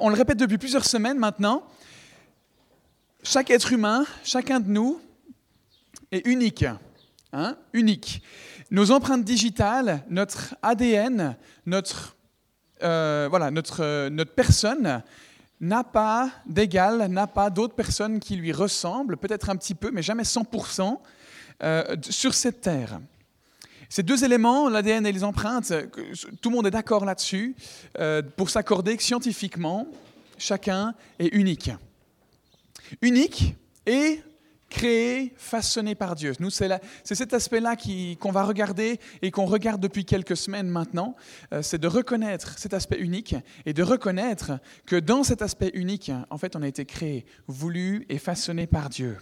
On le répète depuis plusieurs semaines maintenant. Chaque être humain, chacun de nous est unique. Hein, unique. Nos empreintes digitales, notre ADN, notre, euh, voilà, notre, euh, notre personne n'a pas d'égal, n'a pas d'autres personnes qui lui ressemblent, peut-être un petit peu, mais jamais 100% euh, sur cette terre. Ces deux éléments, l'ADN et les empreintes, tout le monde est d'accord là-dessus, euh, pour s'accorder que scientifiquement, chacun est unique. Unique et créé, façonné par Dieu. Nous, c'est cet aspect-là qu'on va regarder et qu'on regarde depuis quelques semaines maintenant. Euh, c'est de reconnaître cet aspect unique et de reconnaître que dans cet aspect unique, en fait, on a été créé, voulu et façonné par Dieu.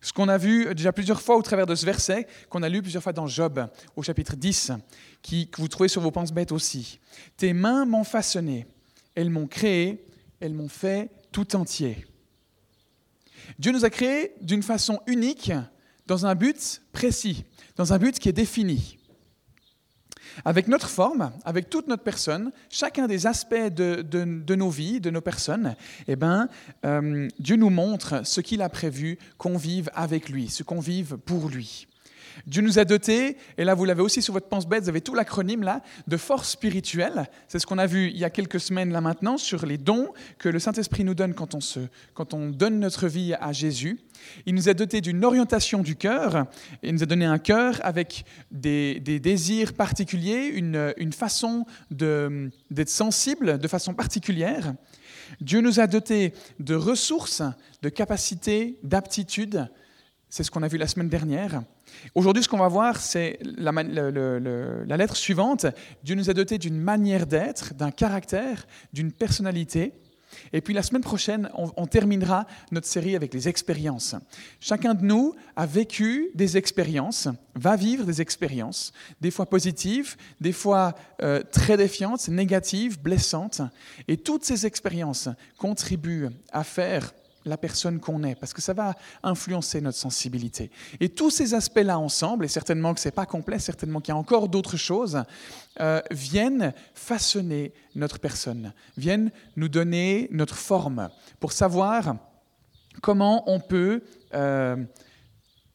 Ce qu'on a vu déjà plusieurs fois au travers de ce verset, qu'on a lu plusieurs fois dans Job, au chapitre 10, qui, que vous trouvez sur vos penses bêtes aussi. Tes mains m'ont façonné, elles m'ont créé, elles m'ont fait tout entier. Dieu nous a créés d'une façon unique, dans un but précis, dans un but qui est défini. Avec notre forme, avec toute notre personne, chacun des aspects de, nos vies, de nos personnes, eh ben, euh, Dieu nous montre ce qu'il a prévu qu'on vive avec lui, ce qu'on vive pour lui. Dieu nous a dotés, et là vous l'avez aussi sur votre pense-bête, vous avez tout l'acronyme là, de force spirituelle. C'est ce qu'on a vu il y a quelques semaines là maintenant sur les dons que le Saint-Esprit nous donne quand on, se, quand on donne notre vie à Jésus. Il nous a dotés d'une orientation du cœur, il nous a donné un cœur avec des, désirs particuliers, une, une façon d'être sensible de façon particulière. Dieu nous a dotés de ressources, de capacités, d'aptitudes. C'est ce qu'on a vu la semaine dernière. Aujourd'hui, ce qu'on va voir, c'est la, lettre suivante. Dieu nous a dotés d'une manière d'être, d'un caractère, d'une personnalité. Et puis la semaine prochaine, on, terminera notre série avec les expériences. Chacun de nous a vécu des expériences, va vivre des expériences, des fois positives, des fois euh, très défiantes, négatives, blessantes. Et toutes ces expériences contribuent à faire la personne qu'on est, parce que ça va influencer notre sensibilité. Et tous ces aspects-là ensemble, et certainement que ce n'est pas complet, certainement qu'il y a encore d'autres choses, euh, viennent façonner notre personne, viennent nous donner notre forme, pour savoir comment on peut euh,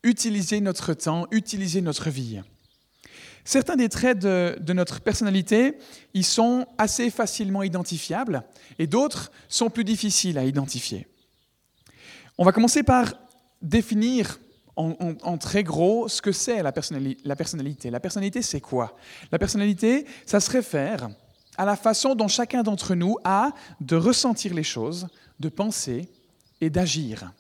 utiliser notre temps, utiliser notre vie. Certains des traits de, de, notre personnalité, ils sont assez facilement identifiables, et d'autres sont plus difficiles à identifier. On va commencer par définir en, très gros ce que c'est la, personnalité. La personnalité, c'est quoi? La personnalité, ça se réfère à la façon dont chacun d'entre nous a de ressentir les choses, de penser et d'agir.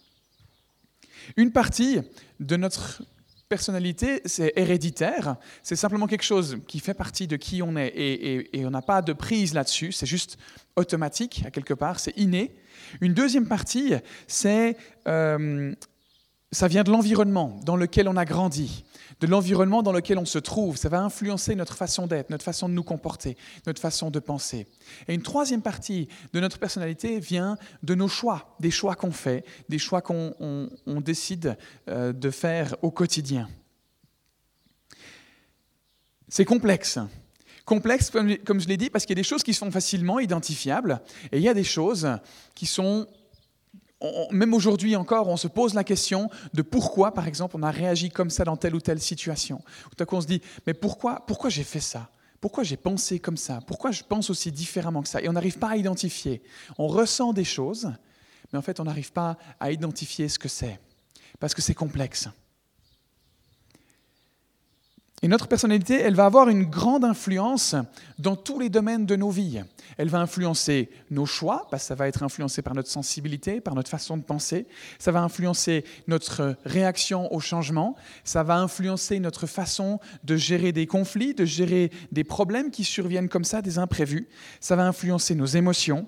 Une partie de notre personnalité, c'est héréditaire, c'est simplement quelque chose qui fait partie de qui on est et, et on n'a pas de prise là-dessus, c'est juste automatique à quelque part, c'est inné. Une deuxième partie, c'est euh, ça vient de l'environnement dans lequel on a grandi, de l'environnement dans lequel on se trouve. Ça va influencer notre façon d'être, notre façon de nous comporter, notre façon de penser. Et une troisième partie de notre personnalité vient de nos choix, des choix qu'on fait, des choix qu'on décide euh, de faire au quotidien. C'est complexe. Complexe, comme, je l'ai dit, parce qu'il y a des choses qui sont facilement identifiables et il y a des choses qui sont même aujourd'hui encore, on se pose la question de pourquoi, par exemple, on a réagi comme ça dans telle ou telle situation. Tout à coup, on se dit, mais pourquoi, pourquoi j'ai fait ça? Pourquoi j'ai pensé comme ça? Pourquoi je pense aussi différemment que ça? Et on n'arrive pas à identifier. On ressent des choses, mais en fait, on n'arrive pas à identifier ce que c'est, parce que c'est complexe. Et notre personnalité, elle va avoir une grande influence dans tous les domaines de nos vies. Elle va influencer nos choix, parce que ça va être influencé par notre sensibilité, par notre façon de penser. Ça va influencer notre réaction au changement. Ça va influencer notre façon de gérer des conflits, de gérer des problèmes qui surviennent comme ça, des imprévus. Ça va influencer nos émotions.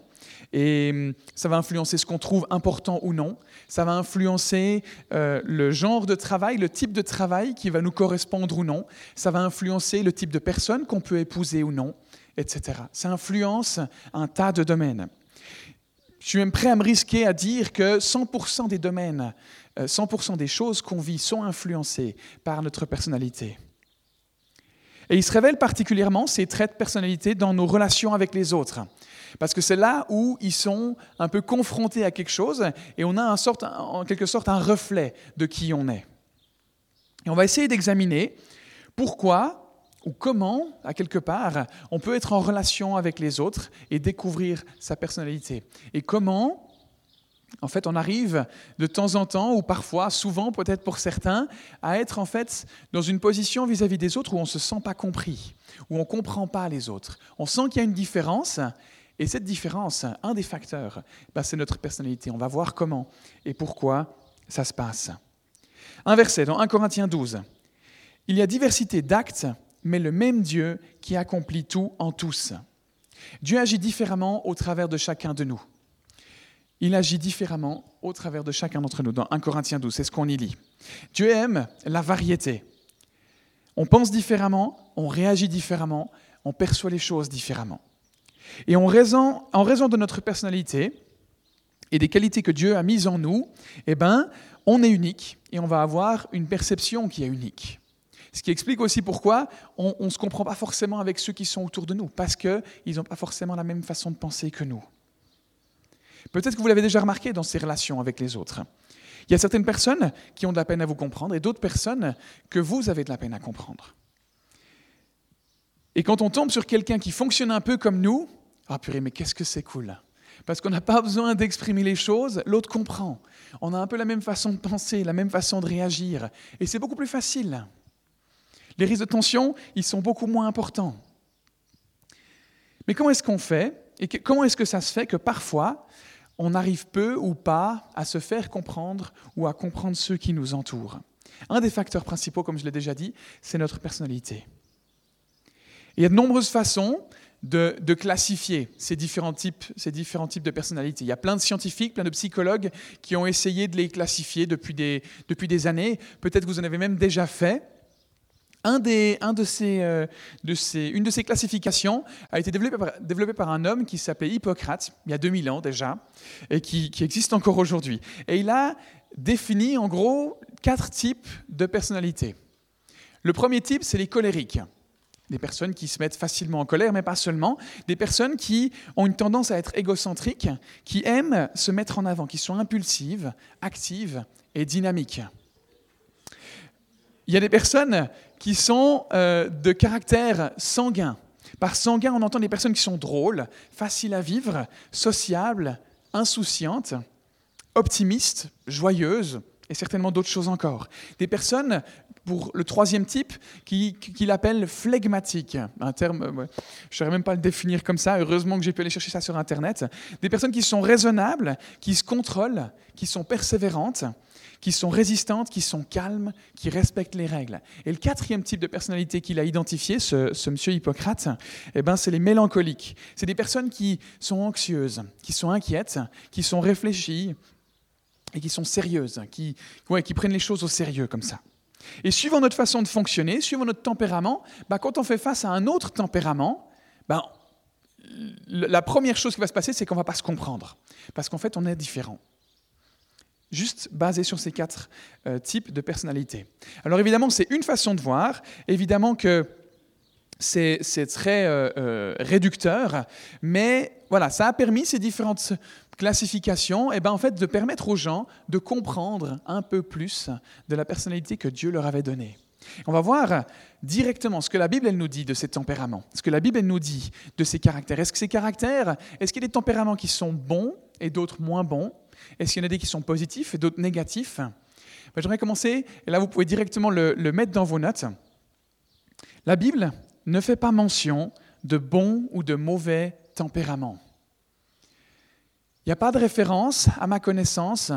Et hum, ça va influencer ce qu'on trouve important ou non. Ça va influencer euh, le genre de travail, le type de travail qui va nous correspondre ou non. Ça va influencer le type de personne qu'on peut épouser ou non, etc. Ça influence un tas de domaines. Je suis même prêt à me risquer à dire que 100% des domaines, 100% euh, des choses qu'on vit sont influencées par notre personnalité. Et il se révèle particulièrement ces traits de personnalité dans nos relations avec les autres. Parce que c'est là où ils sont un peu confrontés à quelque chose et on a en quelque sorte un reflet de qui on est. Et on va essayer d'examiner pourquoi ou comment, à quelque part, on peut être en relation avec les autres et découvrir sa personnalité. Et comment, en fait, on arrive de temps en temps, ou parfois, souvent peut-être pour certains, à être en fait dans une position vis-à-vis des autres où on ne se sent pas compris, où on ne comprend pas les autres. On sent qu'il y a une différence, et cette différence, un des facteurs, ben, c'est notre personnalité. On va voir comment et pourquoi ça se passe. Un verset dans 1 Corinthiens 12. Il y a diversité d'actes, mais le même Dieu qui accomplit tout en tous. Dieu agit différemment au travers de chacun de nous. Il agit différemment au travers de chacun d'entre nous. Dans 1 Corinthiens 12, c'est ce qu'on y lit. Dieu aime la variété. On pense différemment, on réagit différemment, on perçoit les choses différemment. Et en raison, de notre personnalité et des qualités que Dieu a mises en nous, eh ben, on est unique et on va avoir une perception qui est unique. Ce qui explique aussi pourquoi on ne se comprend pas forcément avec ceux qui sont autour de nous, parce qu'ils n'ont pas forcément la même façon de penser que nous. Peut-être que vous l'avez déjà remarqué dans ces relations avec les autres. Il y a certaines personnes qui ont de la peine à vous comprendre et d'autres personnes que vous avez de la peine à comprendre. Et quand on tombe sur quelqu'un qui fonctionne un peu comme nous, ah purée, mais qu'est-ce que c'est cool Parce qu'on n'a pas besoin d'exprimer les choses, l'autre comprend. On a un peu la même façon de penser, la même façon de réagir. Et c'est beaucoup plus facile. Les risques de tension, ils sont beaucoup moins importants. Mais comment est-ce qu'on fait Et comment est-ce que ça se fait que parfois, on arrive peu ou pas à se faire comprendre ou à comprendre ceux qui nous entourent? Un des facteurs principaux, comme je l'ai déjà dit, c'est notre personnalité. il y a de nombreuses façons de, classifier ces différents, types, ces différents types de personnalités. Il y a plein de scientifiques, plein de psychologues qui ont essayé de les classifier depuis des, depuis des années. Peut-être que vous en avez même déjà fait. Un des, un de ces, euh, de ces, une de ces classifications a été développée par, par un homme qui s'appelait Hippocrate, il y a 2000 ans déjà, et qui, qui existe encore aujourd'hui. Et il a défini en gros quatre types de personnalités. Le premier type, c'est les colériques. Des personnes qui se mettent facilement en colère, mais pas seulement. Des personnes qui ont une tendance à être égocentriques, qui aiment se mettre en avant, qui sont impulsives, actives et dynamiques. Il y a des personnes qui sont euh, de caractère sanguin. Par sanguin, on entend des personnes qui sont drôles, faciles à vivre, sociables, insouciantes, optimistes, joyeuses, et certainement d'autres choses encore. Des personnes, pour le troisième type, qu'il qui appelle flegmatique, un terme, euh, je ne saurais même pas le définir comme ça, heureusement que j'ai pu aller chercher ça sur Internet. Des personnes qui sont raisonnables, qui se contrôlent, qui sont persévérantes, qui sont résistantes, qui sont calmes, qui respectent les règles. Et le quatrième type de personnalité qu'il a identifié, ce, monsieur Hippocrate, eh ben, c'est les mélancoliques. C'est des personnes qui sont anxieuses, qui sont inquiètes, qui sont réfléchies et qui sont sérieuses, qui, qui prennent les choses au sérieux comme ça. Et suivant notre façon de fonctionner, suivant notre tempérament, bah, quand on fait face à un autre tempérament, bah, la première chose qui va se passer, c'est qu'on ne va pas se comprendre. Parce qu'en fait, on est différent juste basé sur ces quatre euh, types de personnalités. Alors évidemment, c'est une façon de voir, évidemment que c'est très euh, euh, réducteur, mais voilà, ça a permis ces différentes classifications et eh ben, en fait, de permettre aux gens de comprendre un peu plus de la personnalité que Dieu leur avait donnée. On va voir directement ce que la Bible elle nous dit de ces tempéraments, ce que la Bible elle nous dit de ces caractères. Est-ce que ces caractères, est-ce qu'il y a des tempéraments qui sont bons et d'autres moins bons? Est-ce qu'il y en a des qui sont positifs et d'autres négatifs? Ben, J'aimerais commencer, et là vous pouvez directement le mettre dans vos notes. La Bible ne fait pas mention de bons ou de mauvais tempéraments. Il n'y a pas de référence, à ma connaissance,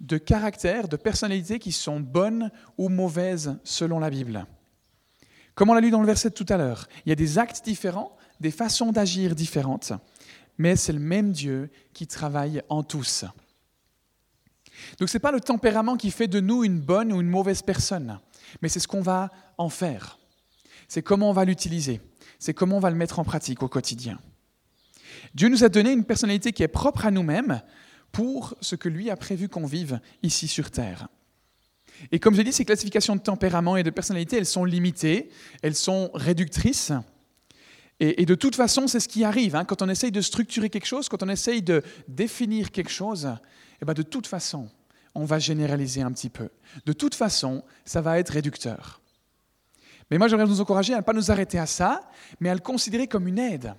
de caractères, de personnalités qui sont bonnes ou mauvaises selon la Bible. Comme on l'a lu dans le verset de tout à l'heure, il y a des actes différents, des façons d'agir différentes, mais c'est le même Dieu qui travaille en tous. Donc ce n'est pas le tempérament qui fait de nous une bonne ou une mauvaise personne, mais c'est ce qu'on va en faire. C'est comment on va l'utiliser. C'est comment on va le mettre en pratique au quotidien. Dieu nous a donné une personnalité qui est propre à nous-mêmes pour ce que lui a prévu qu'on vive ici sur Terre. Et comme j'ai dit, ces classifications de tempérament et de personnalité, elles sont limitées, elles sont réductrices. Et, de toute façon, c'est ce qui arrive. Hein. Quand on essaye de structurer quelque chose, quand on essaye de définir quelque chose, eh ben de toute façon, on va généraliser un petit peu. De toute façon, ça va être réducteur. Mais moi, j'aimerais nous encourager à ne pas nous arrêter à ça, mais à le considérer comme une aide.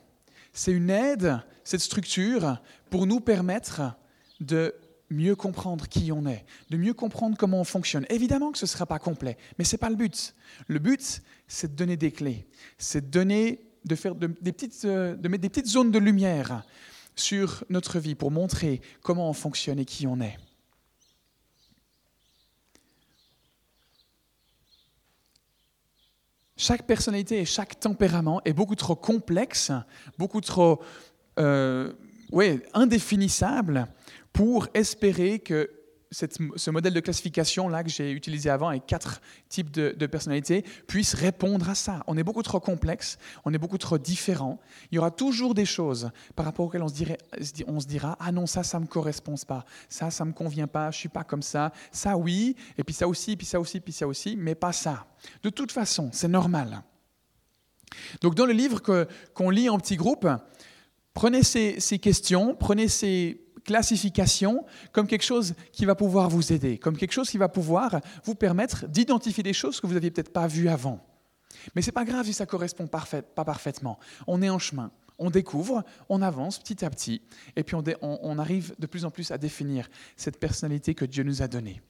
C'est une aide, cette structure, pour nous permettre de mieux comprendre qui on est, de mieux comprendre comment on fonctionne. Évidemment que ce ne sera pas complet, mais ce n'est pas le but. Le but, c'est de donner des clés, c'est de, donner, de, faire des petites, euh, de mettre des petites zones de lumière sur notre vie pour montrer comment on fonctionne et qui on est. Chaque personnalité et chaque tempérament est beaucoup trop complexe, beaucoup trop euh, indéfinissable pour espérer que ce modèle de classification-là que j'ai utilisé avant avec quatre types de, personnalités puisse répondre à ça. On est beaucoup trop complexe, on est beaucoup trop différent. Il y aura toujours des choses par rapport auxquelles on se, dira Ah non, ça, ça me correspond pas, ça, ça me convient pas, je suis pas comme ça, ça oui, et puis ça aussi, puis ça aussi, puis ça aussi, mais pas ça. De toute façon, c'est normal. Donc dans le livre qu'on lit en petit groupe, prenez ces questions, prenez ces classification comme quelque chose qui va pouvoir vous aider, comme quelque chose qui va pouvoir vous permettre d'identifier des choses que vous n'aviez peut-être pas vues avant. Mais ce n'est pas grave si ça correspond pas parfaitement. On est en chemin, on découvre, on avance petit à petit, et puis on, arrive de plus en plus à définir cette personnalité que Dieu nous a donnée.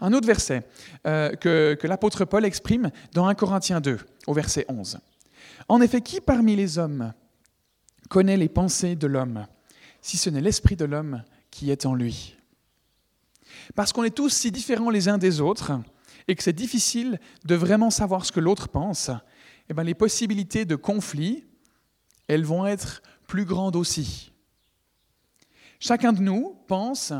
Un autre verset euh, que, que l'apôtre Paul exprime dans 1 Corinthiens 2, au verset 11. En effet, qui parmi les hommes connaît les pensées de l'homme? Si ce n'est l'Esprit de l'homme qui est en lui. Parce qu'on est tous si différents les uns des autres et que c'est difficile de vraiment savoir ce que l'autre pense, eh bien les possibilités de conflit, elles vont être plus grandes aussi. Chacun de nous pense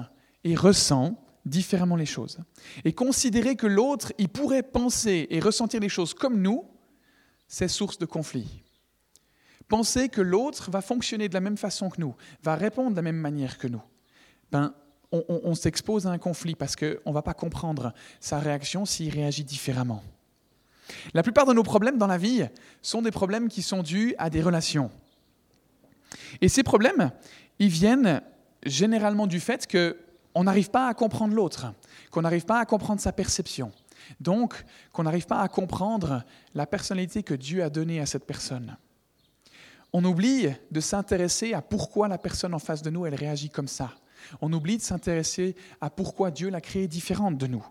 et ressent différemment les choses. Et considérer que l'autre, il pourrait penser et ressentir les choses comme nous, c'est source de conflit. Penser que l'autre va fonctionner de la même façon que nous, va répondre de la même manière que nous, ben, on, s'expose à un conflit parce qu'on ne va pas comprendre sa réaction s'il réagit différemment. La plupart de nos problèmes dans la vie sont des problèmes qui sont dus à des relations. Et ces problèmes, ils viennent généralement du fait qu'on n'arrive pas à comprendre l'autre, qu'on n'arrive pas à comprendre sa perception. Donc, qu'on n'arrive pas à comprendre la personnalité que Dieu a donnée à cette personne on oublie de s'intéresser à pourquoi la personne en face de nous, elle réagit comme ça. On oublie de s'intéresser à pourquoi Dieu l'a créée différente de nous.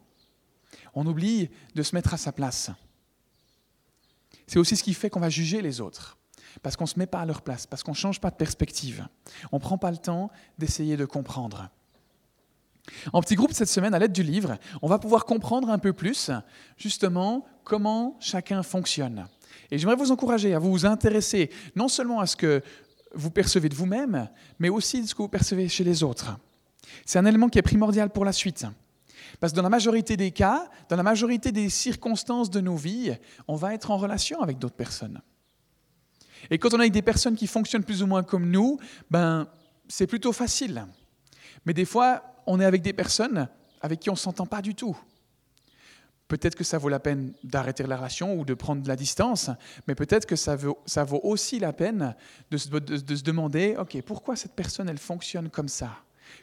On oublie de se mettre à sa place. C'est aussi ce qui fait qu'on va juger les autres, parce qu'on ne se met pas à leur place, parce qu'on ne change pas de perspective. On ne prend pas le temps d'essayer de comprendre. En petit groupe cette semaine, à l'aide du livre, on va pouvoir comprendre un peu plus justement comment chacun fonctionne. Et j'aimerais vous encourager à vous intéresser non seulement à ce que vous percevez de vous-même, mais aussi de ce que vous percevez chez les autres. C'est un élément qui est primordial pour la suite. Parce que dans la majorité des cas, dans la majorité des circonstances de nos vies, on va être en relation avec d'autres personnes. Et quand on est avec des personnes qui fonctionnent plus ou moins comme nous, ben, c'est plutôt facile. Mais des fois, on est avec des personnes avec qui on ne s'entend pas du tout peut-être que ça vaut la peine d'arrêter la relation ou de prendre de la distance, mais peut-être que ça vaut, ça vaut aussi la peine de se, de, se, demander, OK, pourquoi cette personne, elle fonctionne comme ça?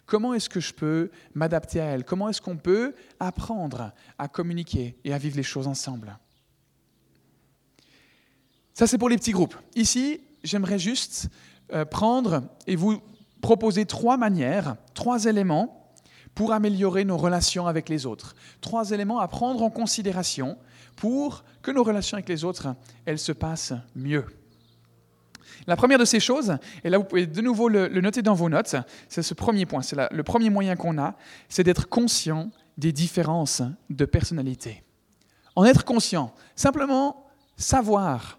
Comment est-ce que je peux m'adapter à elle? Comment est-ce qu'on peut apprendre à communiquer et à vivre les choses ensemble? Ça, c'est pour les petits groupes. Ici, j'aimerais juste euh, prendre et vous proposer trois manières, trois éléments pour améliorer nos relations avec les autres. Trois éléments à prendre en considération pour que nos relations avec les autres, elles se passent mieux. La première de ces choses, et là vous pouvez de nouveau le, noter dans vos notes, c'est ce premier point, c'est le premier moyen qu'on a, c'est d'être conscient des différences de personnalité. En être conscient, simplement savoir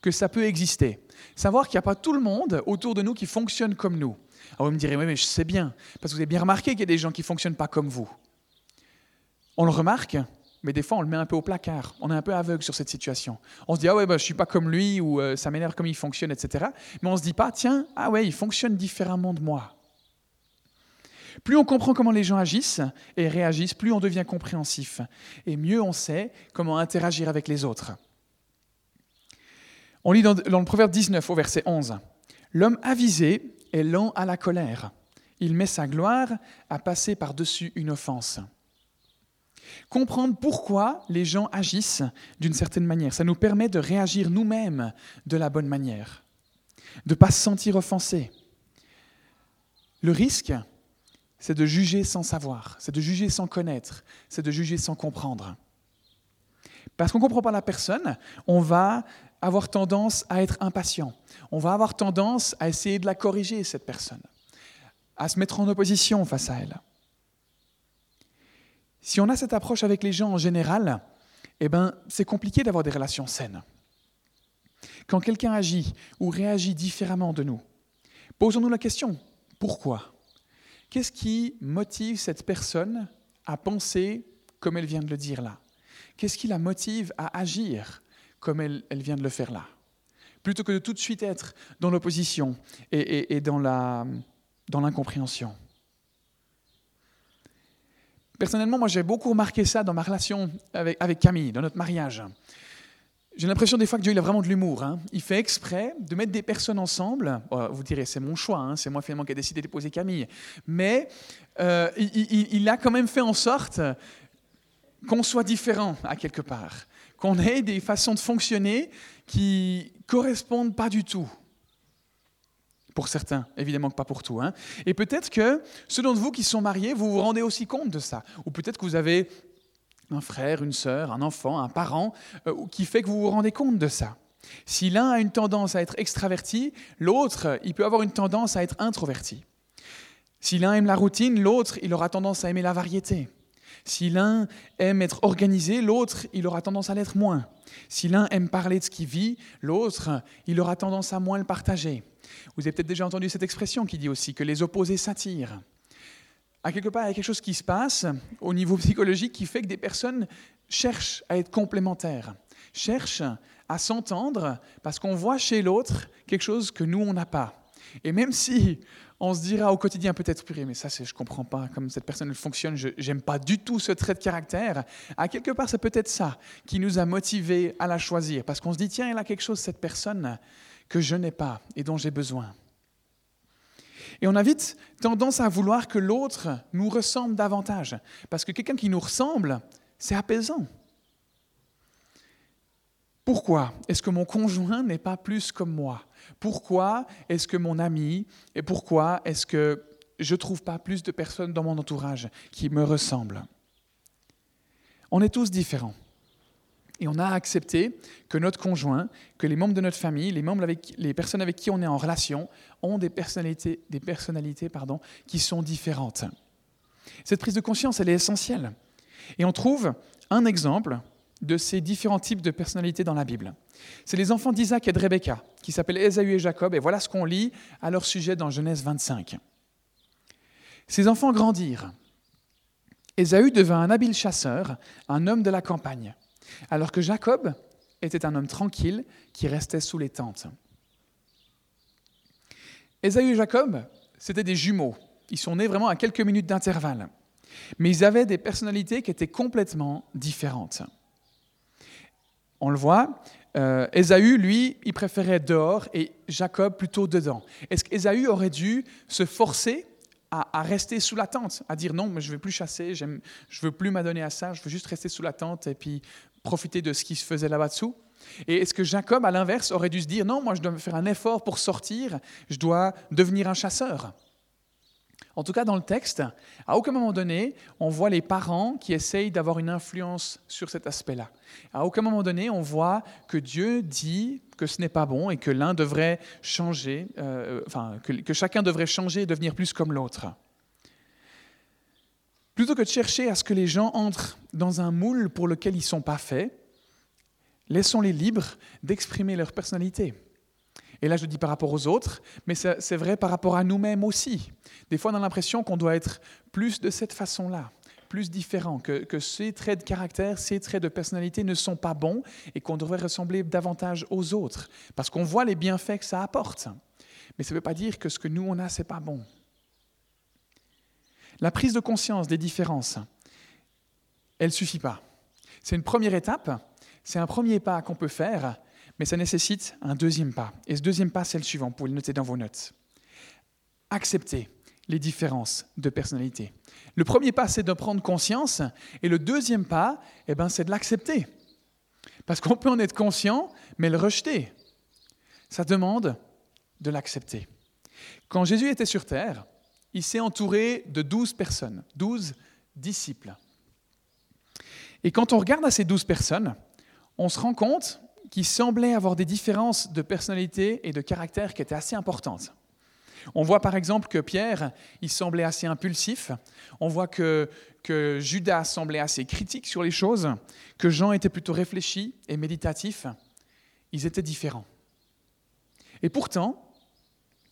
que ça peut exister, savoir qu'il n'y a pas tout le monde autour de nous qui fonctionne comme nous. Vous me direz, oui, mais je sais bien, parce que vous avez bien remarqué qu'il y a des gens qui ne fonctionnent pas comme vous. On le remarque, mais des fois on le met un peu au placard. On est un peu aveugle sur cette situation. On se dit, ah ouais, bah, je ne suis pas comme lui, ou euh, ça m'énerve comme il fonctionne, etc. Mais on ne se dit pas, tiens, ah ouais, il fonctionne différemment de moi. Plus on comprend comment les gens agissent et réagissent, plus on devient compréhensif. Et mieux on sait comment interagir avec les autres. On lit dans, le Proverbe 19 au verset 11. L'homme avisé est lent à la colère. Il met sa gloire à passer par-dessus une offense. Comprendre pourquoi les gens agissent d'une certaine manière, ça nous permet de réagir nous-mêmes de la bonne manière, de ne pas se sentir offensé. Le risque, c'est de juger sans savoir, c'est de juger sans connaître, c'est de juger sans comprendre. Parce qu'on ne comprend pas la personne, on va avoir tendance à être impatient. On va avoir tendance à essayer de la corriger, cette personne, à se mettre en opposition face à elle. Si on a cette approche avec les gens en général, eh ben, c'est compliqué d'avoir des relations saines. Quand quelqu'un agit ou réagit différemment de nous, posons-nous la question, pourquoi? Qu'est-ce qui motive cette personne à penser comme elle vient de le dire là? Qu'est-ce qui la motive à agir comme elle, vient de le faire là. Plutôt que de tout de suite être dans l'opposition et, dans l'incompréhension. Personnellement, moi j'ai beaucoup remarqué ça dans ma relation avec, Camille, dans notre mariage. J'ai l'impression des fois que Dieu il a vraiment de l'humour. Hein. Il fait exprès de mettre des personnes ensemble. vous direz, c'est mon choix, hein. c'est moi finalement qui ai décidé d'épouser Camille. Mais euh, il, a quand même fait en sorte qu'on soit différent à quelque part qu'on ait des façons de fonctionner qui correspondent pas du tout. Pour certains, évidemment que pas pour tout. Hein. Et peut-être que ceux d'entre vous qui sont mariés, vous vous rendez aussi compte de ça. Ou peut-être que vous avez un frère, une sœur, un enfant, un parent, euh, qui fait que vous vous rendez compte de ça. Si l'un a une tendance à être extraverti, l'autre, il peut avoir une tendance à être introverti. Si l'un aime la routine, l'autre, il aura tendance à aimer la variété. Si l'un aime être organisé, l'autre, il aura tendance à l'être moins. Si l'un aime parler de ce qu'il vit, l'autre, il aura tendance à moins le partager. Vous avez peut-être déjà entendu cette expression qui dit aussi que les opposés s'attirent. À quelque part, il y a quelque chose qui se passe au niveau psychologique qui fait que des personnes cherchent à être complémentaires, cherchent à s'entendre parce qu'on voit chez l'autre quelque chose que nous, on n'a pas. Et même si on se dira au quotidien peut-être, purée, mais ça, je ne comprends pas comme cette personne fonctionne, je n'aime pas du tout ce trait de caractère. À quelque part, c'est peut-être ça qui nous a motivés à la choisir, parce qu'on se dit, tiens, elle a quelque chose, cette personne, que je n'ai pas et dont j'ai besoin. Et on a vite tendance à vouloir que l'autre nous ressemble davantage, parce que quelqu'un qui nous ressemble, c'est apaisant. Pourquoi est-ce que mon conjoint n'est pas plus comme moi? Pourquoi est-ce que mon ami et pourquoi est-ce que je ne trouve pas plus de personnes dans mon entourage qui me ressemblent? On est tous différents. Et on a accepté que notre conjoint, que les membres de notre famille, les, membres avec, les personnes avec qui on est en relation, ont des personnalités, des personnalités pardon, qui sont différentes. Cette prise de conscience, elle est essentielle. Et on trouve un exemple de ces différents types de personnalités dans la Bible. C'est les enfants d'Isaac et de Rebecca, qui s'appellent Ésaü et Jacob, et voilà ce qu'on lit à leur sujet dans Genèse 25. Ces enfants grandirent. Ésaü devint un habile chasseur, un homme de la campagne, alors que Jacob était un homme tranquille qui restait sous les tentes. Ésaü et Jacob, c'était des jumeaux. Ils sont nés vraiment à quelques minutes d'intervalle. Mais ils avaient des personnalités qui étaient complètement différentes. On le voit, euh, Ésaü, lui, il préférait dehors et Jacob plutôt dedans. Est-ce qu'Ésaü aurait dû se forcer à, rester sous la tente, à dire non, mais je ne veux plus chasser, je ne veux plus m'adonner à ça, je veux juste rester sous la tente et puis profiter de ce qui se faisait là-bas dessous? Et est-ce que Jacob, à l'inverse, aurait dû se dire non, moi je dois faire un effort pour sortir, je dois devenir un chasseur? En tout cas, dans le texte, à aucun moment donné, on voit les parents qui essayent d'avoir une influence sur cet aspect-là. À aucun moment donné, on voit que Dieu dit que ce n'est pas bon et que l'un devrait changer, euh, que chacun devrait changer et devenir plus comme l'autre. Plutôt que de chercher à ce que les gens entrent dans un moule pour lequel ils ne sont pas faits, laissons-les libres d'exprimer leur personnalité. Et là, je dis par rapport aux autres, mais c'est vrai par rapport à nous-mêmes aussi. Des fois, on a l'impression qu'on doit être plus de cette façon-là, plus différent, que, que, ces traits de caractère, ces traits de personnalité ne sont pas bons et qu'on devrait ressembler davantage aux autres, parce qu'on voit les bienfaits que ça apporte. Mais ça ne veut pas dire que ce que nous, on a, c'est pas bon. La prise de conscience des différences, elle ne suffit pas. C'est une première étape, c'est un premier pas qu'on peut faire, mais ça nécessite un deuxième pas. Et ce deuxième pas, c'est le suivant, vous pouvez le noter dans vos notes. Accepter les différences de personnalité. Le premier pas, c'est de prendre conscience, et le deuxième pas, eh ben, c'est de l'accepter. Parce qu'on peut en être conscient, mais le rejeter. Ça demande de l'accepter. Quand Jésus était sur terre, il s'est entouré de douze personnes, douze disciples. Et quand on regarde à ces douze personnes, on se rend compte qu'ils semblaient avoir des différences de personnalité et de caractère qui étaient assez importantes. On voit par exemple que Pierre, il semblait assez impulsif. On voit que Judas semblait assez critique sur les choses, que Jean était plutôt réfléchi et méditatif. Ils étaient différents. Et pourtant,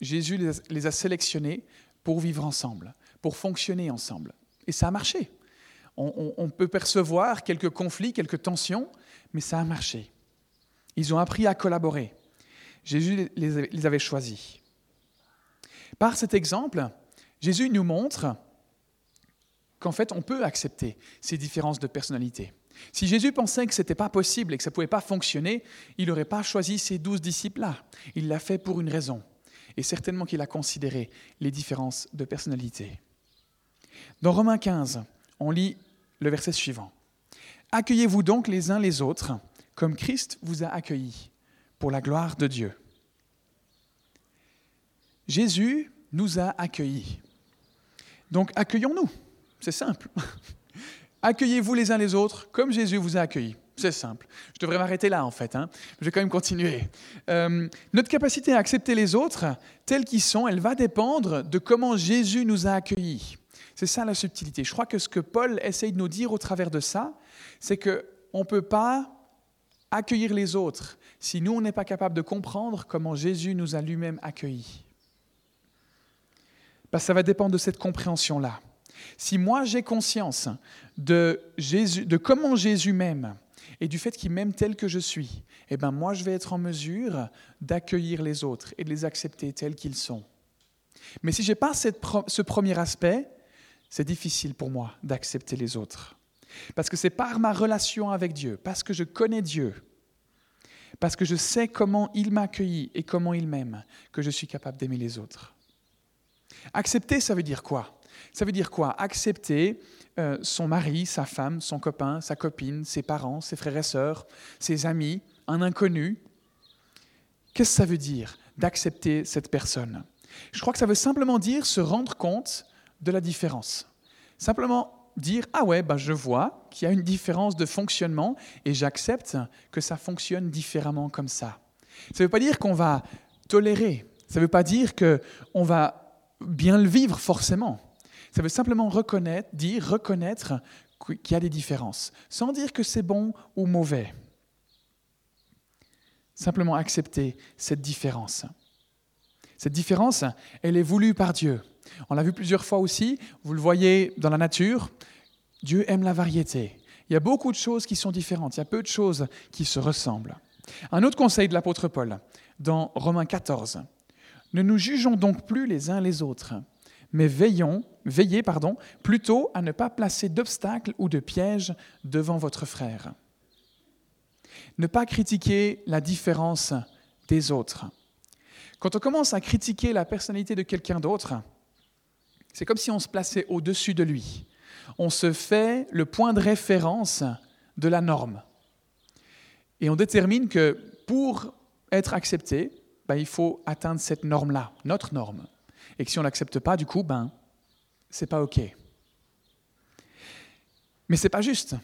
Jésus les a sélectionnés pour vivre ensemble, pour fonctionner ensemble. Et ça a marché. On, peut percevoir quelques conflits, quelques tensions, mais ça a marché. Ils ont appris à collaborer. Jésus les avait choisis. Par cet exemple, Jésus nous montre qu'en fait, on peut accepter ces différences de personnalité. Si Jésus pensait que ce n'était pas possible et que ça ne pouvait pas fonctionner, il n'aurait pas choisi ces douze disciples-là. Il l'a fait pour une raison. Et certainement qu'il a considéré les différences de personnalité. Dans Romains 15, on lit le verset suivant. Accueillez-vous donc les uns les autres comme Christ vous a accueillis pour la gloire de Dieu. Jésus nous a accueillis. Donc accueillons-nous. C'est simple. Accueillez-vous les uns les autres comme Jésus vous a accueillis. C'est simple. Je devrais m'arrêter là, en fait. Hein. Je vais quand même continuer. Euh, notre capacité à accepter les autres tels qu'ils sont, elle va dépendre de comment Jésus nous a accueillis. C'est ça la subtilité. Je crois que ce que Paul essaye de nous dire au travers de ça, c'est qu'on ne peut pas accueillir les autres si nous, on n'est pas capable de comprendre comment Jésus nous a lui-même accueillis. Parce que ça va dépendre de cette compréhension-là. Si moi j'ai conscience de, Jésus, de comment Jésus m'aime et du fait qu'il m'aime tel que je suis, eh ben moi je vais être en mesure d'accueillir les autres et de les accepter tels qu'ils sont. Mais si je n'ai pas ce premier aspect, c'est difficile pour moi d'accepter les autres. Parce que c'est par ma relation avec Dieu, parce que je connais Dieu, parce que je sais comment il m'a accueilli et comment il m'aime, que je suis capable d'aimer les autres. Accepter, ça veut dire quoi? Ça veut dire quoi? Accepter euh, son mari, sa femme, son copain, sa copine, ses parents, ses frères et sœurs, ses amis, un inconnu. Qu'est-ce que ça veut dire d'accepter cette personne? Je crois que ça veut simplement dire se rendre compte de la différence. Simplement dire ah ouais bah je vois qu'il y a une différence de fonctionnement et j'accepte que ça fonctionne différemment comme ça. Ça ne veut pas dire qu'on va tolérer. Ça ne veut pas dire que on va bien le vivre forcément. Ça veut simplement reconnaître, dire reconnaître qu'il y a des différences, sans dire que c'est bon ou mauvais. Simplement accepter cette différence. Cette différence, elle est voulue par Dieu. On l'a vu plusieurs fois aussi, vous le voyez dans la nature, Dieu aime la variété. Il y a beaucoup de choses qui sont différentes, il y a peu de choses qui se ressemblent. Un autre conseil de l'apôtre Paul, dans Romains 14, ne nous jugeons donc plus les uns les autres, mais veillons, veillez pardon, plutôt à ne pas placer d'obstacles ou de pièges devant votre frère. Ne pas critiquer la différence des autres. Quand on commence à critiquer la personnalité de quelqu'un d'autre, c'est comme si on se plaçait au-dessus de lui. On se fait le point de référence de la norme. Et on détermine que pour être accepté, ben, il faut atteindre cette norme-là, notre norme. Et que si on l'accepte pas, du coup, ben, c'est pas OK. Mais ce n'est pas juste.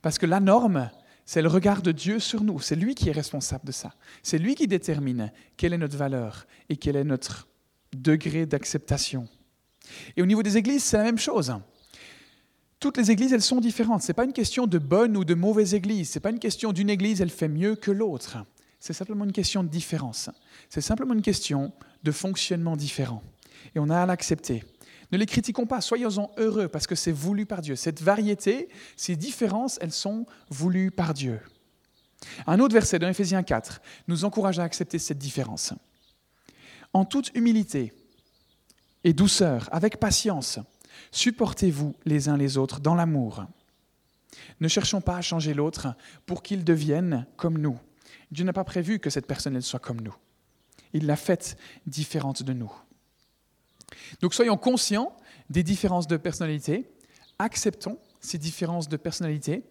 Parce que la norme, c'est le regard de Dieu sur nous. C'est lui qui est responsable de ça. C'est lui qui détermine quelle est notre valeur et quel est notre degré d'acceptation. Et au niveau des églises, c'est la même chose. Toutes les églises, elles sont différentes. Ce n'est pas une question de bonne ou de mauvaise église. Ce n'est pas une question d'une église, elle fait mieux que l'autre. C'est simplement une question de différence. C'est simplement une question de fonctionnement différent. Et on a à l'accepter. Ne les critiquons pas, soyons-en heureux parce que c'est voulu par Dieu. Cette variété, ces différences, elles sont voulues par Dieu. Un autre verset dans Ephésiens 4 nous encourage à accepter cette différence. En toute humilité, et douceur, avec patience, Supportez-vous les uns les autres dans l'amour. Ne cherchons pas à changer l'autre pour qu'il devienne comme nous. Dieu n'a pas prévu que cette personne elle soit comme nous. Il l'a faite différente de nous. Donc soyons conscients des différences de personnalité, acceptons ces différences de personnalité.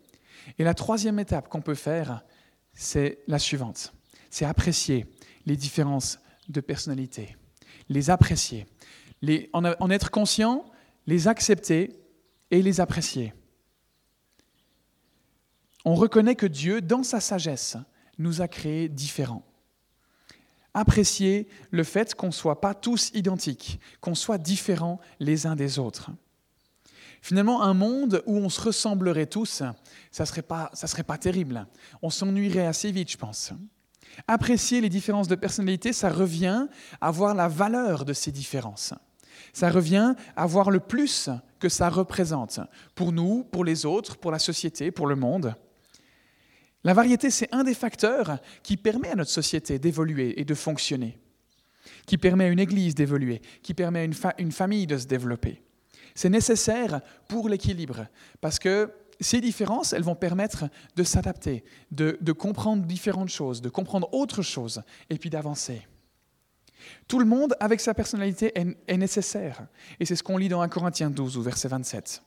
Et la troisième étape qu'on peut faire, c'est la suivante. C'est apprécier les différences de personnalité, les apprécier, en, être conscient, les accepter et les apprécier. On reconnaît que Dieu, dans sa sagesse, nous a créés différents. Apprécier le fait qu'on ne soit pas tous identiques, qu'on soit différents les uns des autres. Finalement, un monde où on se ressemblerait tous, ça ne serait, pas, serait pas terrible. On s'ennuierait assez vite, je pense. Apprécier les différences de personnalité, ça revient à voir la valeur de ces différences. Ça revient à voir le plus que ça représente pour nous, pour les autres, pour la société, pour le monde. La variété, c'est un des facteurs qui permet à notre société d'évoluer et de fonctionner, qui permet à une église d'évoluer, qui permet à une, famille de se développer. C'est nécessaire pour l'équilibre, parce que ces différences, elles vont permettre de s'adapter, de, comprendre différentes choses, de comprendre autre chose, et puis d'avancer. Tout le monde, avec sa personnalité, est, nécessaire. Et c'est ce qu'on lit dans 1 Corinthiens 12, au verset 27.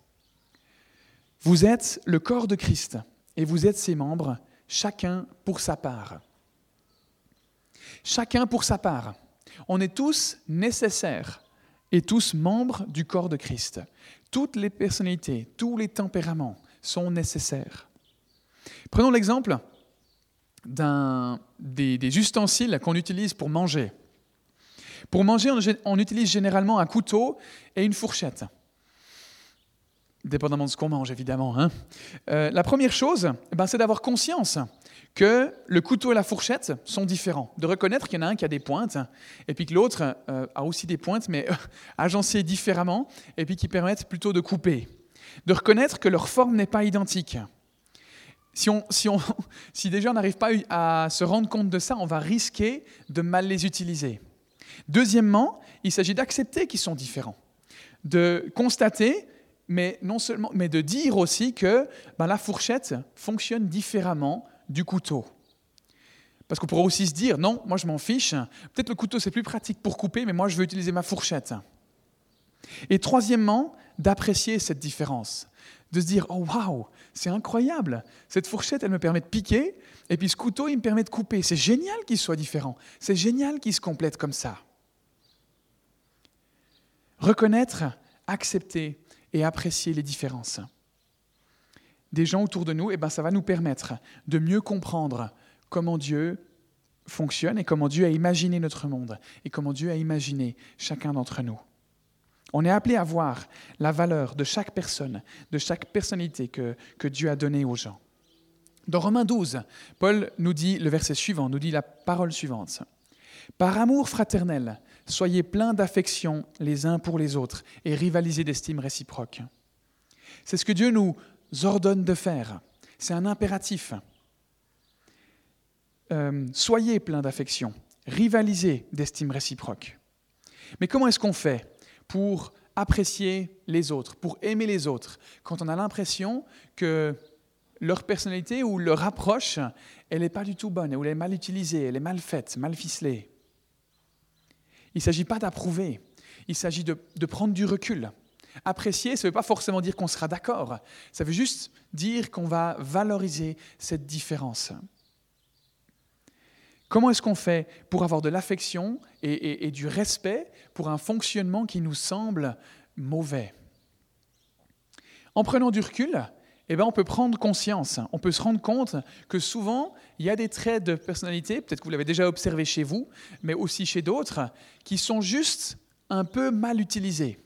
Vous êtes le corps de Christ, et vous êtes ses membres, chacun pour sa part. Chacun pour sa part. On est tous nécessaires et tous membres du corps de Christ. Toutes les personnalités, tous les tempéraments sont nécessaires. Prenons l'exemple des, des ustensiles qu'on utilise pour manger. Pour manger, on, utilise généralement un couteau et une fourchette dépendamment de ce qu'on mange évidemment. Hein. Euh, la première chose, eh ben, c'est d'avoir conscience que le couteau et la fourchette sont différents, de reconnaître qu'il y en a un qui a des pointes, et puis que l'autre euh, a aussi des pointes, mais euh, agencées différemment, et puis qui permettent plutôt de couper. De reconnaître que leur forme n'est pas identique. Si, on, si, on, si déjà on n'arrive pas à se rendre compte de ça, on va risquer de mal les utiliser. Deuxièmement, il s'agit d'accepter qu'ils sont différents, de constater mais, non seulement, mais de dire aussi que ben, la fourchette fonctionne différemment du couteau. Parce qu'on pourrait aussi se dire, non, moi je m'en fiche, peut-être le couteau c'est plus pratique pour couper, mais moi je veux utiliser ma fourchette. Et troisièmement, d'apprécier cette différence, de se dire, oh waouh, c'est incroyable, cette fourchette elle me permet de piquer, et puis ce couteau il me permet de couper. C'est génial qu'il soit différent, c'est génial qu'il se complète comme ça. Reconnaître, accepter et apprécier les différences. Des gens autour de nous, eh ben, ça va nous permettre de mieux comprendre comment Dieu fonctionne et comment Dieu a imaginé notre monde et comment Dieu a imaginé chacun d'entre nous. On est appelé à voir la valeur de chaque personne, de chaque personnalité que Dieu a donnée aux gens. Dans Romains 12, Paul nous dit le verset suivant, nous dit la parole suivante. Par amour fraternel, soyez pleins d'affection les uns pour les autres et rivalisez d'estime réciproque. C'est ce que Dieu nous ordonne de faire. C'est un impératif. Euh, soyez pleins d'affection, rivalisez d'estime réciproque. Mais comment est-ce qu'on fait pour apprécier les autres, pour aimer les autres, quand on a l'impression que leur personnalité ou leur approche, elle n'est pas du tout bonne, elle est mal utilisée, elle est mal faite, mal ficelée il ne s'agit pas d'approuver, il s'agit de, prendre du recul. Apprécier, ça ne veut pas forcément dire qu'on sera d'accord, ça veut juste dire qu'on va valoriser cette différence. Comment est-ce qu'on fait pour avoir de l'affection et, du respect pour un fonctionnement qui nous semble mauvais? En prenant du recul, eh ben, on peut prendre conscience, on peut se rendre compte que souvent, il y a des traits de personnalité, peut-être que vous l'avez déjà observé chez vous, mais aussi chez d'autres, qui sont juste un peu mal utilisés,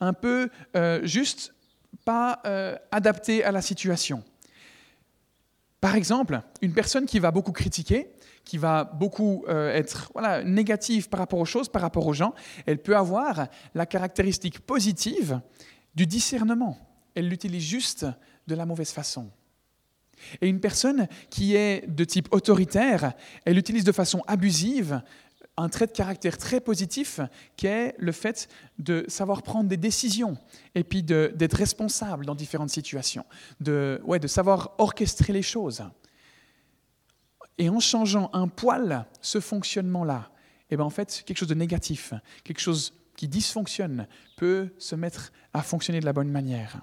un peu euh, juste pas euh, adaptés à la situation. Par exemple, une personne qui va beaucoup critiquer, qui va beaucoup euh, être voilà, négative par rapport aux choses, par rapport aux gens, elle peut avoir la caractéristique positive du discernement. Elle l'utilise juste de la mauvaise façon. Et une personne qui est de type autoritaire, elle utilise de façon abusive un trait de caractère très positif qui est le fait de savoir prendre des décisions et puis d'être responsable dans différentes situations, de, ouais, de savoir orchestrer les choses. Et en changeant un poil ce fonctionnement-là, eh ben en fait, quelque chose de négatif, quelque chose qui dysfonctionne, peut se mettre à fonctionner de la bonne manière.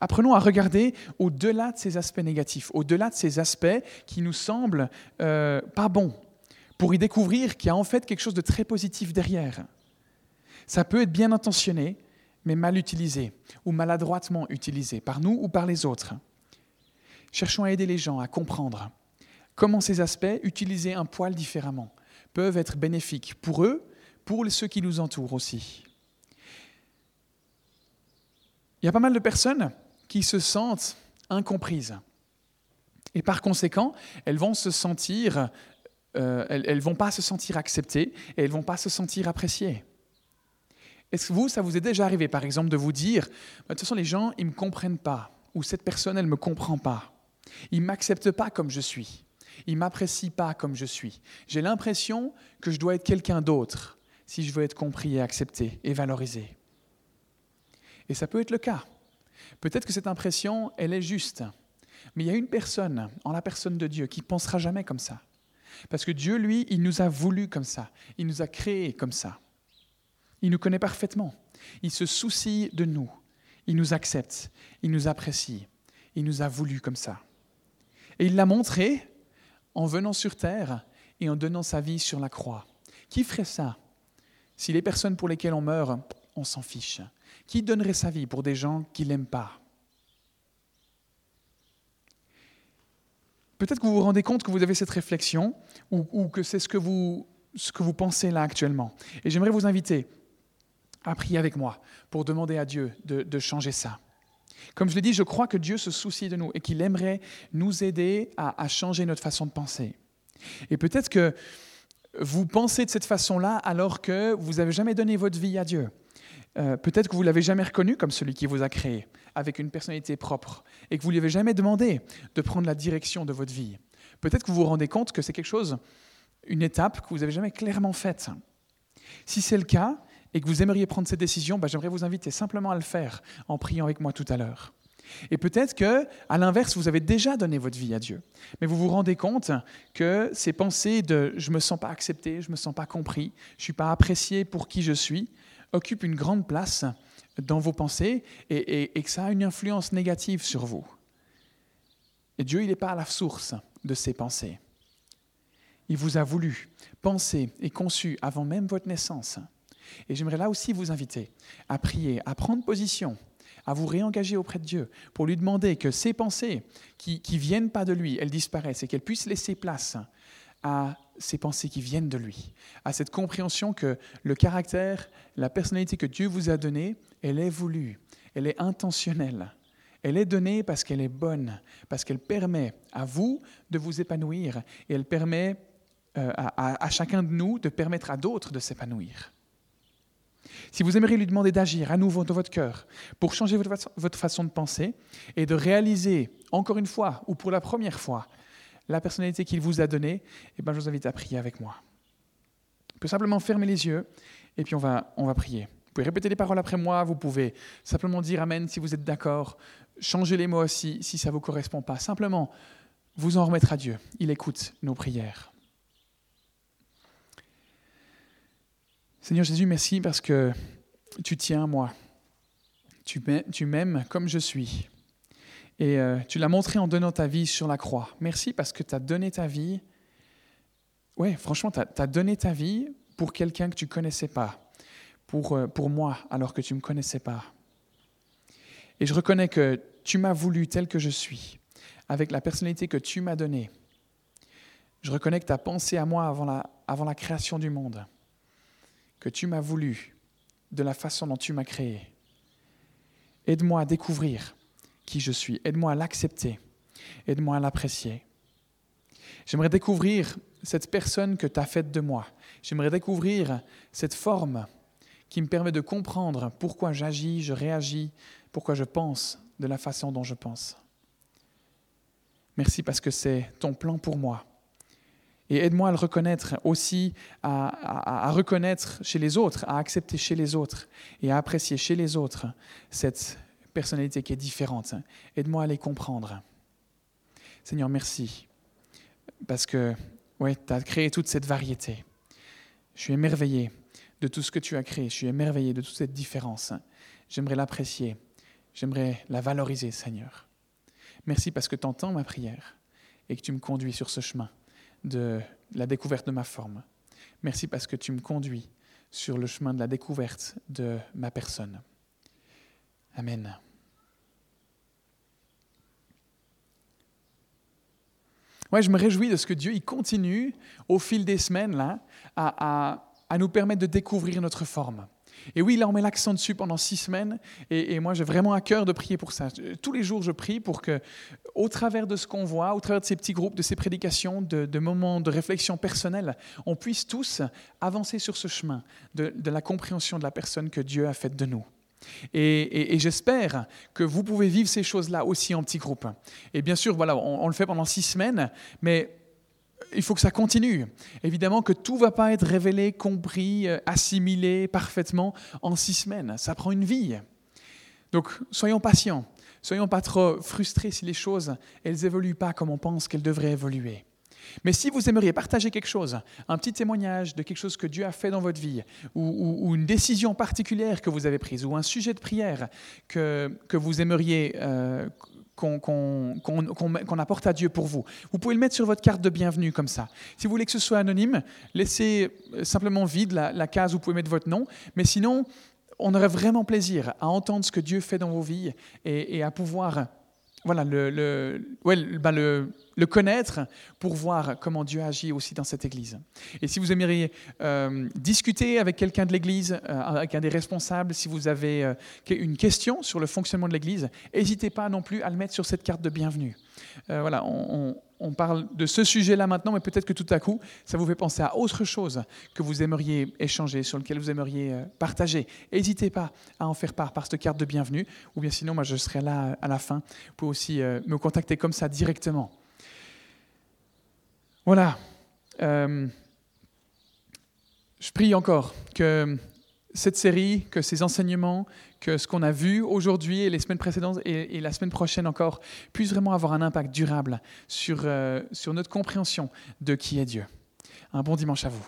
Apprenons à regarder au-delà de ces aspects négatifs, au-delà de ces aspects qui nous semblent euh, pas bons, pour y découvrir qu'il y a en fait quelque chose de très positif derrière. Ça peut être bien intentionné, mais mal utilisé ou maladroitement utilisé par nous ou par les autres. Cherchons à aider les gens à comprendre comment ces aspects, utilisés un poil différemment, peuvent être bénéfiques pour eux, pour ceux qui nous entourent aussi. Il y a pas mal de personnes qui se sentent incomprises. Et par conséquent, elles vont se sentir, euh, elles, vont pas se sentir acceptées et elles vont pas se sentir appréciées. Est-ce que vous, ça vous est déjà arrivé, par exemple, de vous dire, bah, de toute façon, les gens, ils me comprennent pas, ou cette personne, elle me comprend pas, ils m'acceptent pas comme je suis, ils m'apprécient pas comme je suis. J'ai l'impression que je dois être quelqu'un d'autre si je veux être compris et accepté et valorisé. Et ça peut être le cas. Peut-être que cette impression, elle est juste. Mais il y a une personne, en la personne de Dieu, qui pensera jamais comme ça. Parce que Dieu, lui, il nous a voulu comme ça. Il nous a créés comme ça. Il nous connaît parfaitement. Il se soucie de nous. Il nous accepte. Il nous apprécie. Il nous a voulu comme ça. Et il l'a montré en venant sur terre et en donnant sa vie sur la croix. Qui ferait ça? Si les personnes pour lesquelles on meurt, on s'en fiche. Qui donnerait sa vie pour des gens qui ne l'aiment pas? Peut-être que vous vous rendez compte que vous avez cette réflexion ou, que c'est ce, que vous, ce que vous pensez là actuellement. Et j'aimerais vous inviter à prier avec moi pour demander à Dieu de, changer ça. Comme je l'ai dit, je crois que Dieu se soucie de nous et qu'il aimerait nous aider à, à changer notre façon de penser. Et peut-être que vous pensez de cette façon-là alors que vous n'avez jamais donné votre vie à Dieu. Euh, peut-être que vous l'avez jamais reconnu comme celui qui vous a créé, avec une personnalité propre, et que vous ne lui avez jamais demandé de prendre la direction de votre vie. Peut-être que vous vous rendez compte que c'est quelque chose, une étape que vous n'avez jamais clairement faite. Si c'est le cas, et que vous aimeriez prendre cette décision, bah, j'aimerais vous inviter simplement à le faire en priant avec moi tout à l'heure. Et peut-être que, à l'inverse, vous avez déjà donné votre vie à Dieu, mais vous vous rendez compte que ces pensées de je me sens pas accepté, je me sens pas compris, je suis pas apprécié pour qui je suis, occupe une grande place dans vos pensées et, que ça a une influence négative sur vous. Et Dieu, il n'est pas à la source de ces pensées. Il vous a voulu, penser et conçu avant même votre naissance. Et j'aimerais là aussi vous inviter à prier, à prendre position, à vous réengager auprès de Dieu pour lui demander que ces pensées qui ne viennent pas de lui, elles disparaissent et qu'elles puissent laisser place à ces pensées qui viennent de lui, à cette compréhension que le caractère, la personnalité que Dieu vous a donnée, elle est voulue, elle est intentionnelle. Elle est donnée parce qu'elle est bonne, parce qu'elle permet à vous de vous épanouir et elle permet euh, à, chacun de nous de permettre à d'autres de s'épanouir. Si vous aimeriez lui demander d'agir à nouveau dans votre cœur pour changer votre façon de penser et de réaliser, encore une fois ou pour la première fois, la personnalité qu'il vous a donnée, eh ben, je vous invite à prier avec moi. Vous pouvez simplement fermer les yeux et puis on va, on va prier. Vous pouvez répéter les paroles après moi, vous pouvez simplement dire Amen si vous êtes d'accord, changer les mots si, si ça ne vous correspond pas. Simplement, vous en remettre à Dieu. Il écoute nos prières. Seigneur Jésus, merci parce que tu tiens à moi. Tu m'aimes comme je suis. Et euh, tu l'as montré en donnant ta vie sur la croix. Merci parce que tu as donné ta vie. Oui, franchement, tu as, donné ta vie pour quelqu'un que tu connaissais pas, pour, euh, pour moi alors que tu ne me connaissais pas. Et je reconnais que tu m'as voulu tel que je suis, avec la personnalité que tu m'as donnée. Je reconnais que tu as pensé à moi avant la, avant la création du monde, que tu m'as voulu de la façon dont tu m'as créé. Aide-moi à découvrir qui je suis. Aide-moi à l'accepter. Aide-moi à l'apprécier. J'aimerais découvrir cette personne que tu as faite de moi. J'aimerais découvrir cette forme qui me permet de comprendre pourquoi j'agis, je réagis, pourquoi je pense de la façon dont je pense. Merci parce que c'est ton plan pour moi. Et aide-moi à le reconnaître aussi, à, reconnaître chez les autres, à accepter chez les autres et à apprécier chez les autres cette personnalité qui est différente. Aide-moi à les comprendre. Seigneur, merci. Parce que ouais, tu as créé toute cette variété. Je suis émerveillé de tout ce que tu as créé. Je suis émerveillé de toute cette différence. J'aimerais l'apprécier. J'aimerais la valoriser, Seigneur. Merci parce que tu entends ma prière et que tu me conduis sur ce chemin de la découverte de ma forme. Merci parce que tu me conduis sur le chemin de la découverte de ma personne. Amen. Ouais, je me réjouis de ce que Dieu il continue au fil des semaines là, à, à nous permettre de découvrir notre forme. Et oui, là, on met l'accent dessus pendant six semaines. Et, moi, j'ai vraiment à cœur de prier pour ça. Tous les jours, je prie pour que, au travers de ce qu'on voit, au travers de ces petits groupes, de ces prédications, de, moments de réflexion personnelle, on puisse tous avancer sur ce chemin de, la compréhension de la personne que Dieu a faite de nous. Et, j'espère que vous pouvez vivre ces choses-là aussi en petits groupes. Et bien sûr, voilà, on, on le fait pendant six semaines, mais il faut que ça continue. Évidemment que tout ne va pas être révélé, compris, euh, assimilé parfaitement en six semaines. Ça prend une vie. Donc soyons patients. Soyons pas trop frustrés si les choses, elles évoluent pas comme on pense qu'elles devraient évoluer. Mais si vous aimeriez partager quelque chose, un petit témoignage de quelque chose que Dieu a fait dans votre vie, ou, une décision particulière que vous avez prise, ou un sujet de prière que, que vous aimeriez euh, qu'on apporte à Dieu pour vous. Vous pouvez le mettre sur votre carte de bienvenue comme ça. Si vous voulez que ce soit anonyme, laissez euh, simplement vide la, case où vous pouvez mettre votre nom. Mais sinon, on aurait vraiment plaisir à entendre ce que Dieu fait dans vos vies et, à pouvoir voilà, le, le, ben le le connaître pour voir comment Dieu agit aussi dans cette Église. Et si vous aimeriez euh, discuter avec quelqu'un de l'Église, euh, avec un des responsables, si vous avez euh, une question sur le fonctionnement de l'Église, n'hésitez pas non plus à le mettre sur cette carte de bienvenue. voilà, on, on, parle de ce sujet-là maintenant, mais peut-être que tout à coup, ça vous fait penser à autre chose que vous aimeriez échanger, sur lequel vous aimeriez partager. N'hésitez pas à en faire part par cette carte de bienvenue, ou bien sinon, moi, je serai là à la fin. Pouvez aussi me contacter comme ça directement. Voilà. Euh, je prie encore que cette série, que ces enseignements, que ce qu'on a vu aujourd'hui et les semaines précédentes et, la semaine prochaine encore puissent vraiment avoir un impact durable sur, euh, sur notre compréhension de qui est Dieu. Un bon dimanche à vous.